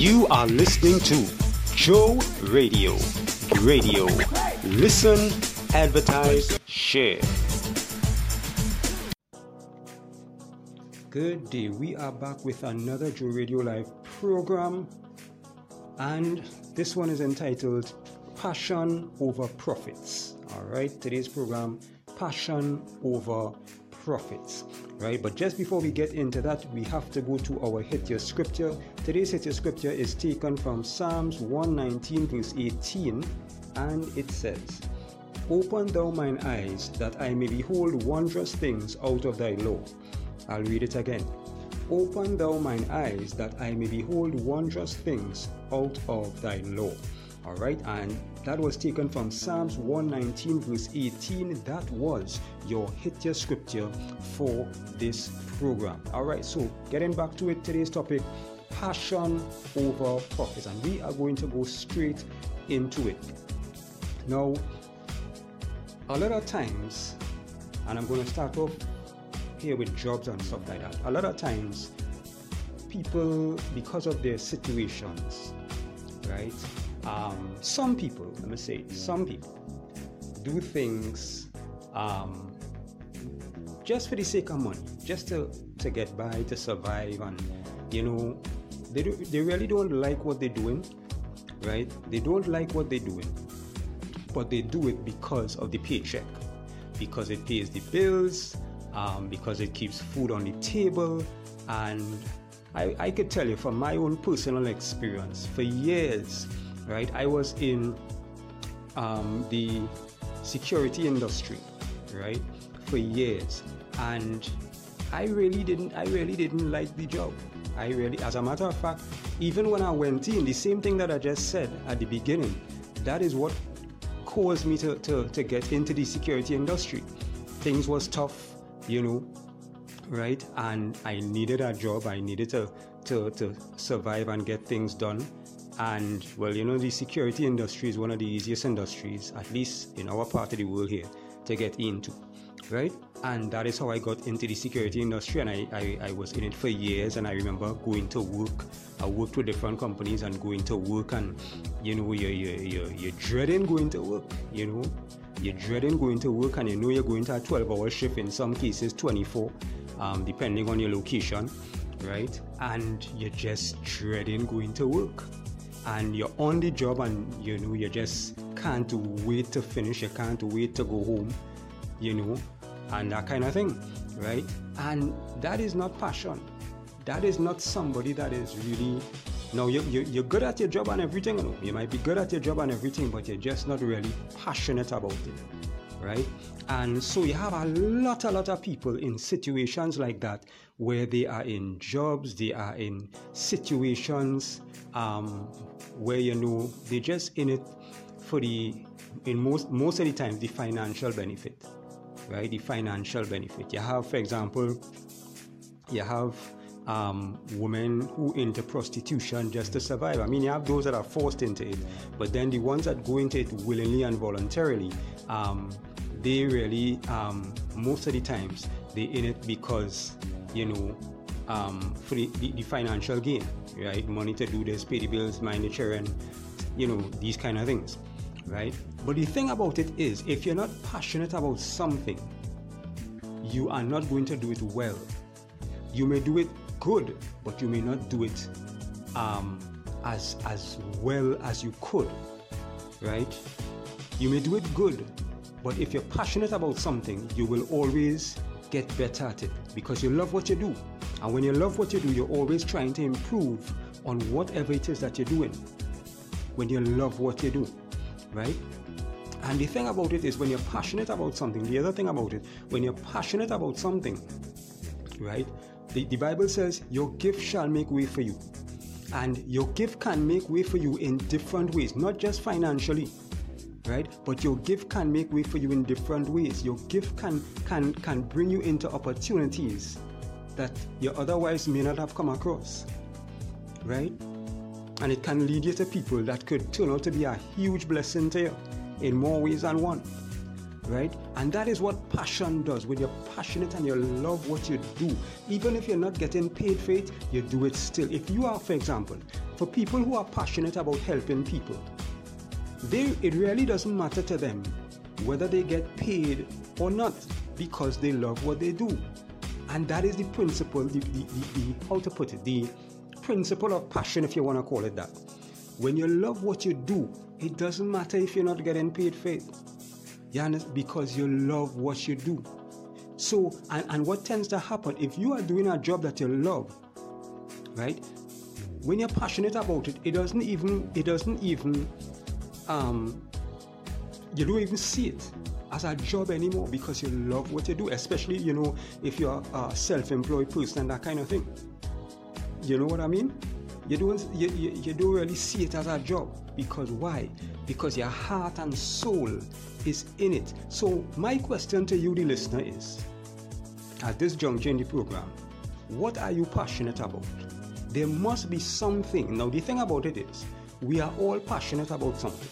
You are listening to Joe Radio. Radio. Listen, advertise, share. Good day. We are back with another Joe Radio Live program, and this one is entitled Passion Over Profits. All right, today's program Passion Over Profits. Right, but just before we get into that, we have to go to our hit your scripture. Today's hit your scripture is taken from Psalms 119, verse 18, and it says, Open thou mine eyes, that I may behold wondrous things out of thy law. I'll read it again. Open thou mine eyes, that I may behold wondrous things out of thy law. All right, and that was taken from Psalms 119, verse 18. That was your hit your scripture for this program. All right, so getting back to it, today's topic passion over profits, and we are going to go straight into it. Now, a lot of times, and I'm going to start off here with jobs and stuff like that. A lot of times, people, because of their situations, right? Um, some people, let me say, some people do things um, just for the sake of money, just to, to get by, to survive, and you know, they do, they really don't like what they're doing, right? They don't like what they're doing, but they do it because of the paycheck, because it pays the bills, um, because it keeps food on the table, and I, I could tell you from my own personal experience, for years right? I was in um, the security industry, right, for years, and I really didn't. I really didn't like the job. I really, as a matter of fact, even when I went in, the same thing that I just said at the beginning, that is what caused me to, to, to get into the security industry. Things was tough, you know, right? And I needed a job. I needed to, to, to survive and get things done. And well, you know, the security industry is one of the easiest industries, at least in our part of the world here, to get into, right? And that is how I got into the security industry, and I, I, I was in it for years. And I remember going to work. I worked with different companies and going to work, and you know, you're, you're, you're, you're dreading going to work, you know, you're dreading going to work, and you know you're going to a 12 hour shift, in some cases 24, um, depending on your location, right? And you're just dreading going to work and you're on the job and you know you just can't wait to finish you can't wait to go home you know and that kind of thing right? And that is not passion. That is not somebody that is really no you, you, you're good at your job and everything you, know? you might be good at your job and everything but you're just not really passionate about it right? And so you have a lot a lot of people in situations like that where they are in jobs they are in situations um, where you know they're just in it for the in most most of the times the financial benefit right? The financial benefit. You have for example you have um, women who into prostitution just to survive. I mean, you have those that are forced into it, but then the ones that go into it willingly and voluntarily, um, they really, um, most of the times, they in it because, you know, um, for the, the, the, financial gain, right? Money to do this, pay the bills, mind the children, you know, these kind of things, right? But the thing about it is, if you're not passionate about something, you are not going to do it well. You may do it good, but you may not do it um, as as well as you could, right? You may do it good, but if you're passionate about something, you will always get better at it because you love what you do. And when you love what you do, you're always trying to improve on whatever it is that you're doing. When you love what you do, right? And the thing about it is, when you're passionate about something, the other thing about it, when you're passionate about something, right? The, the Bible says, Your gift shall make way for you. And your gift can make way for you in different ways, not just financially, right? But your gift can make way for you in different ways. Your gift can can can bring you into opportunities that you otherwise may not have come across, right? And it can lead you to people that could turn out to be a huge blessing to you in more ways than one, right? And that is what passion does. When you're passionate and you love what you do, even if you're not getting paid for it, you do it still. If you are, for example, for people who are passionate about helping people, they, it really doesn't matter to them whether they get paid or not because they love what they do. And that is the principle, the, the, the, the how to put it, the principle of passion, if you want to call it that. When you love what you do, it doesn't matter if you're not getting paid for it. You understand? Because you love what you do. So, and, and what tends to happen if you are doing a job that you love, right? When you're passionate about it, it doesn't even, it doesn't even, um, you don't even see it as a job anymore because you love what you do, especially, you know, if you're a self employed person and that kind of thing. You know what I mean? You don't, you, you, you don't really see it as a job because why? Because your heart and soul is in it. So, my question to you, the listener, is at this juncture in the program, what are you passionate about? There must be something. Now, the thing about it is, we are all passionate about something,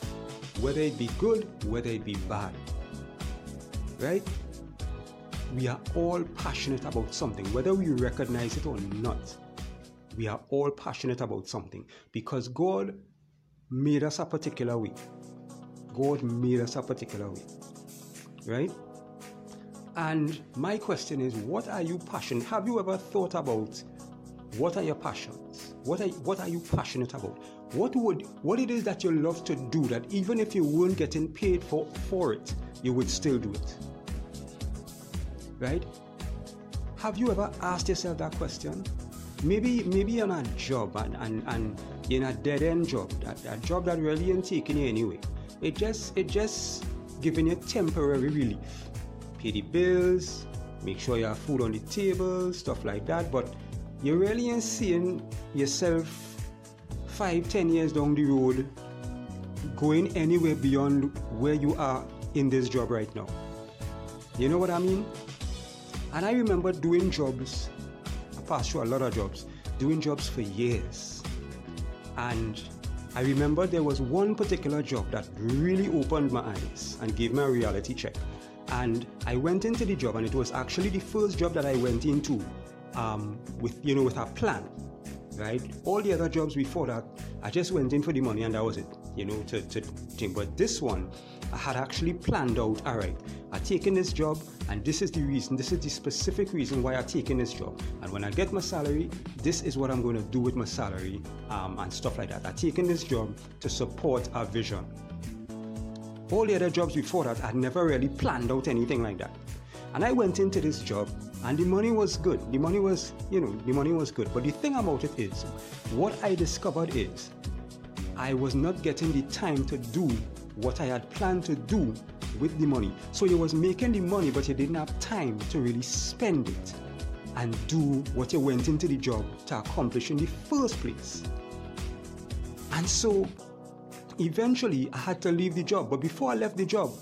whether it be good, whether it be bad right? We are all passionate about something, whether we recognize it or not. We are all passionate about something because God made us a particular way. God made us a particular way, right? And my question is, what are you passionate? Have you ever thought about what are your passions? What are what are you passionate about? What would what it is that you love to do that even if you weren't getting paid for for it, you would still do it? right? Have you ever asked yourself that question? Maybe maybe in a job and, and, and in a dead end job, that, that job that really ain't taking you anyway. It just it just giving you temporary relief. Pay the bills, make sure you have food on the table, stuff like that, but you really ain't seeing yourself five, ten years down the road going anywhere beyond where you are in this job right now. You know what I mean? And I remember doing jobs, I passed through a lot of jobs, doing jobs for years. And I remember there was one particular job that really opened my eyes and gave me a reality check. And I went into the job, and it was actually the first job that I went into um, with, you know, with a plan, right? All the other jobs before that, I just went in for the money, and that was it, you know, to, to think. But this one, I had actually planned out, all right, I've taken this job, and this is the reason, this is the specific reason why I've taken this job. And when I get my salary, this is what I'm going to do with my salary um, and stuff like that. I've taken this job to support our vision. All the other jobs before that, I'd never really planned out anything like that. And I went into this job, and the money was good. The money was, you know, the money was good. But the thing about it is, what I discovered is, I was not getting the time to do what I had planned to do with the money. So you was making the money, but you didn't have time to really spend it and do what you went into the job to accomplish in the first place. And so eventually I had to leave the job. But before I left the job,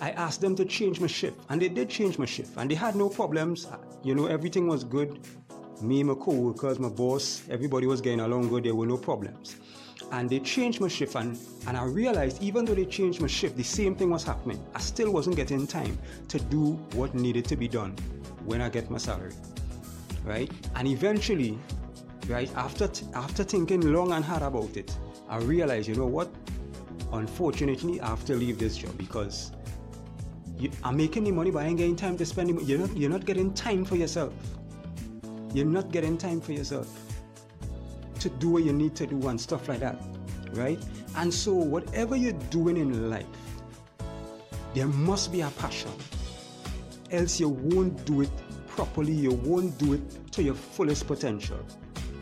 I asked them to change my shift. And they did change my shift. And they had no problems. You know, everything was good. Me, my co workers, my boss, everybody was getting along good. There were no problems and they changed my shift and, and I realized even though they changed my shift, the same thing was happening. I still wasn't getting time to do what needed to be done when I get my salary. Right? And eventually, right, after after thinking long and hard about it, I realized, you know what? Unfortunately, I have to leave this job because you, I'm making the money, but I ain't getting time to spend it. You're not, you're not getting time for yourself. You're not getting time for yourself to do what you need to do and stuff like that, right? And so, whatever you're doing in life, there must be a passion, else you won't do it properly, you won't do it to your fullest potential,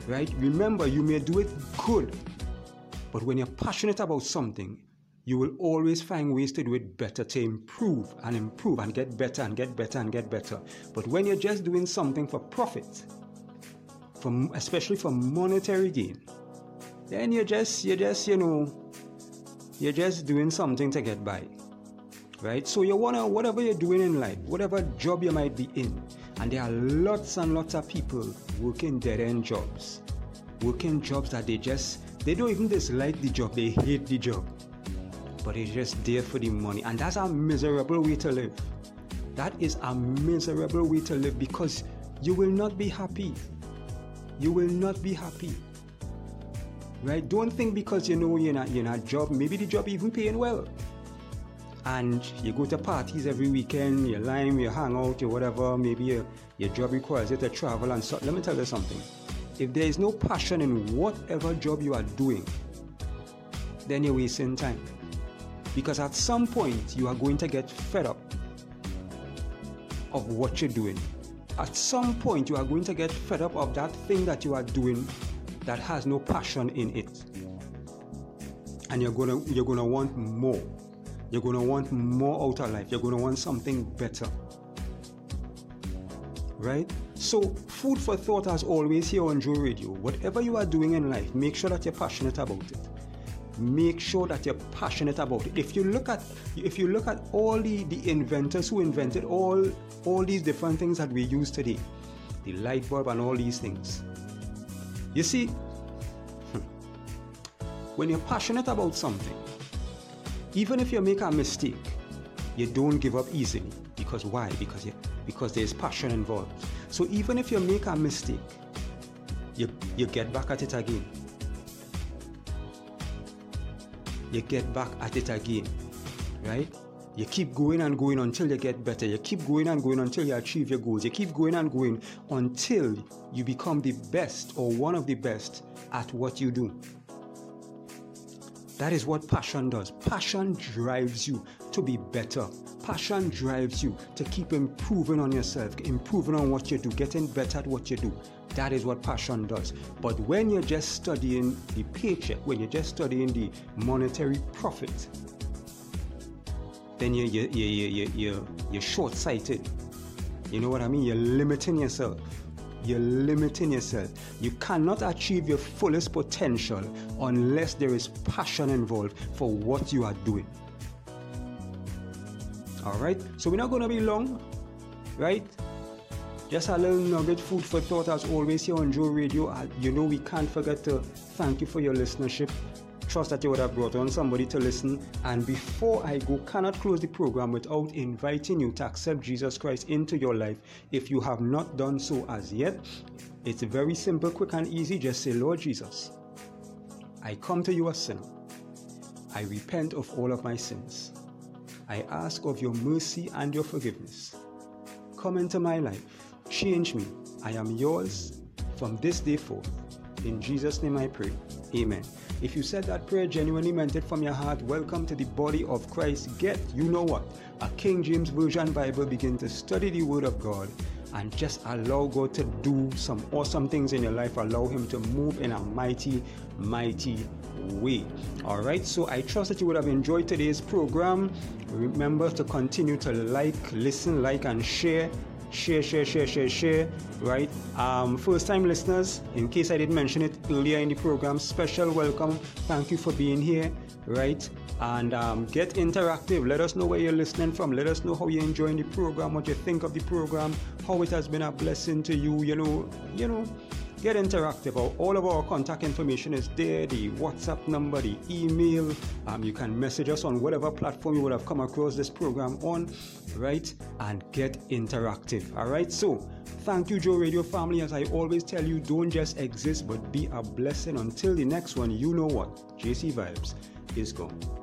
right? Remember, you may do it good, but when you're passionate about something, you will always find ways to do it better, to improve and improve and get better and get better and get better. But when you're just doing something for profit, for especially for monetary gain, then you're just you're just you know you're just doing something to get by. Right? So you wanna whatever you're doing in life, whatever job you might be in, and there are lots and lots of people working dead end jobs. Working jobs that they just they don't even dislike the job, they hate the job. But it's just there for the money. And that's a miserable way to live. That is a miserable way to live because you will not be happy you will not be happy. right? Don't think because you know you're not you're not job, maybe the job even paying well. And you go to parties every weekend, you lime, you hang out, you whatever, maybe your, your job requires you to travel and so let me tell you something. If there is no passion in whatever job you are doing, then you're wasting time. Because at some point you are going to get fed up of what you're doing. At some point you are going to get fed up of that thing that you are doing that has no passion in it. And you're gonna you're gonna want more. You're gonna want more out of life. You're gonna want something better. Right? So, food for thought as always here on Joe Radio. Whatever you are doing in life, make sure that you're passionate about it. Make sure that you're passionate about it. If you look at if you look at all the, the inventors who invented all all these different things that we use today, the light bulb and all these things, you see, when you're passionate about something, even if you make a mistake, you don't give up easily. Because why? Because you, because there's passion involved. So even if you make a mistake, you, you get back at it again. You get back at it again, right? You keep going and going until you get better. You keep going and going until you achieve your goals. You keep going and going until you become the best or one of the best at what you do. That is what passion does. Passion drives you to be better. Passion drives you to keep improving on yourself, improving on what you do, getting better at what you do. That is what passion does. But when you're just studying the paycheck, when you're just studying the monetary profit, then you're, you're, you're, you're, you're short sighted. You know what I mean? You're limiting yourself. You're limiting yourself. You cannot achieve your fullest potential unless there is passion involved for what you are doing. All right? So we're not going to be long, right? Just a little nugget, food for thought as always here on Joe Radio. Uh, you know, we can't forget to thank you for your listenership trust that you would have brought on somebody to listen. And before I go, cannot close the program without inviting you to accept Jesus Christ into your life if you have not done so as yet. It's very simple, quick, and easy. Just say, Lord Jesus, I come to you a sinner. I repent of all of my sins. I ask of your mercy and your forgiveness. Come into my life. Change me. I am yours from this day forth. In Jesus' name I pray. Amen. If you said that prayer genuinely meant it from your heart, welcome to the body of Christ. Get, you know what, a King James Version Bible. Begin to study the Word of God and just allow God to do some awesome things in your life. Allow Him to move in a mighty, mighty way. All right, so I trust that you would have enjoyed today's program. Remember to continue to like, listen, like, and share share, share, share, share, share, right? Um, first time listeners, in case I didn't mention it earlier in the program, special welcome. Thank you for being here, right? And um, get interactive. Let us know where you're listening from. Let us know how you're enjoying the program, what you think of the program, how it has been a blessing to you. You know, you know, get interactive. All of our contact information is there the WhatsApp number, the email. Um, you can message us on whatever platform you would have come across this program on, right? And get interactive. All right. So, thank you, Joe Radio family. As I always tell you, don't just exist, but be a blessing. Until the next one, you know what? JC Vibes is gone.